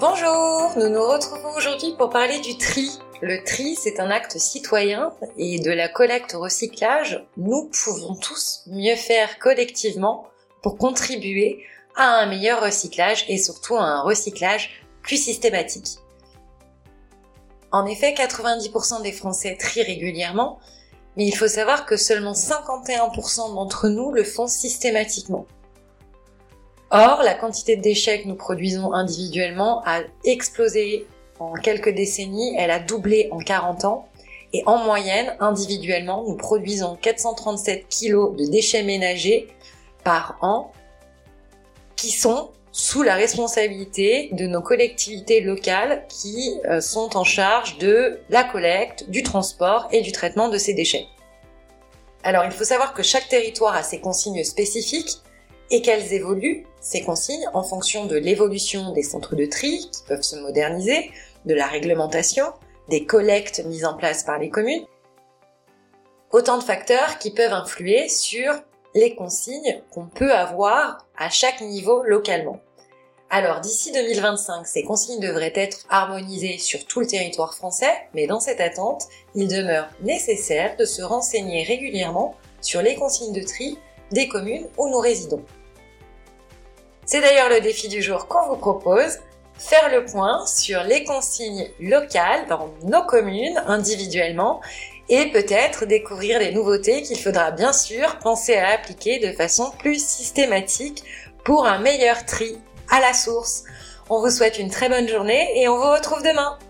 Bonjour, nous nous retrouvons aujourd'hui pour parler du tri. Le tri, c'est un acte citoyen et de la collecte au recyclage, nous pouvons tous mieux faire collectivement pour contribuer à un meilleur recyclage et surtout à un recyclage plus systématique. En effet, 90% des Français trient régulièrement, mais il faut savoir que seulement 51% d'entre nous le font systématiquement. Or, la quantité de déchets que nous produisons individuellement a explosé en quelques décennies, elle a doublé en 40 ans, et en moyenne, individuellement, nous produisons 437 kg de déchets ménagers par an, qui sont sous la responsabilité de nos collectivités locales qui euh, sont en charge de la collecte, du transport et du traitement de ces déchets. Alors il faut savoir que chaque territoire a ses consignes spécifiques et qu'elles évoluent, ces consignes, en fonction de l'évolution des centres de tri qui peuvent se moderniser, de la réglementation, des collectes mises en place par les communes. Autant de facteurs qui peuvent influer sur les consignes qu'on peut avoir à chaque niveau localement. Alors d'ici 2025, ces consignes devraient être harmonisées sur tout le territoire français, mais dans cette attente, il demeure nécessaire de se renseigner régulièrement sur les consignes de tri des communes où nous résidons. C'est d'ailleurs le défi du jour qu'on vous propose, faire le point sur les consignes locales dans nos communes individuellement et peut-être découvrir les nouveautés qu'il faudra bien sûr penser à appliquer de façon plus systématique pour un meilleur tri à la source. On vous souhaite une très bonne journée et on vous retrouve demain.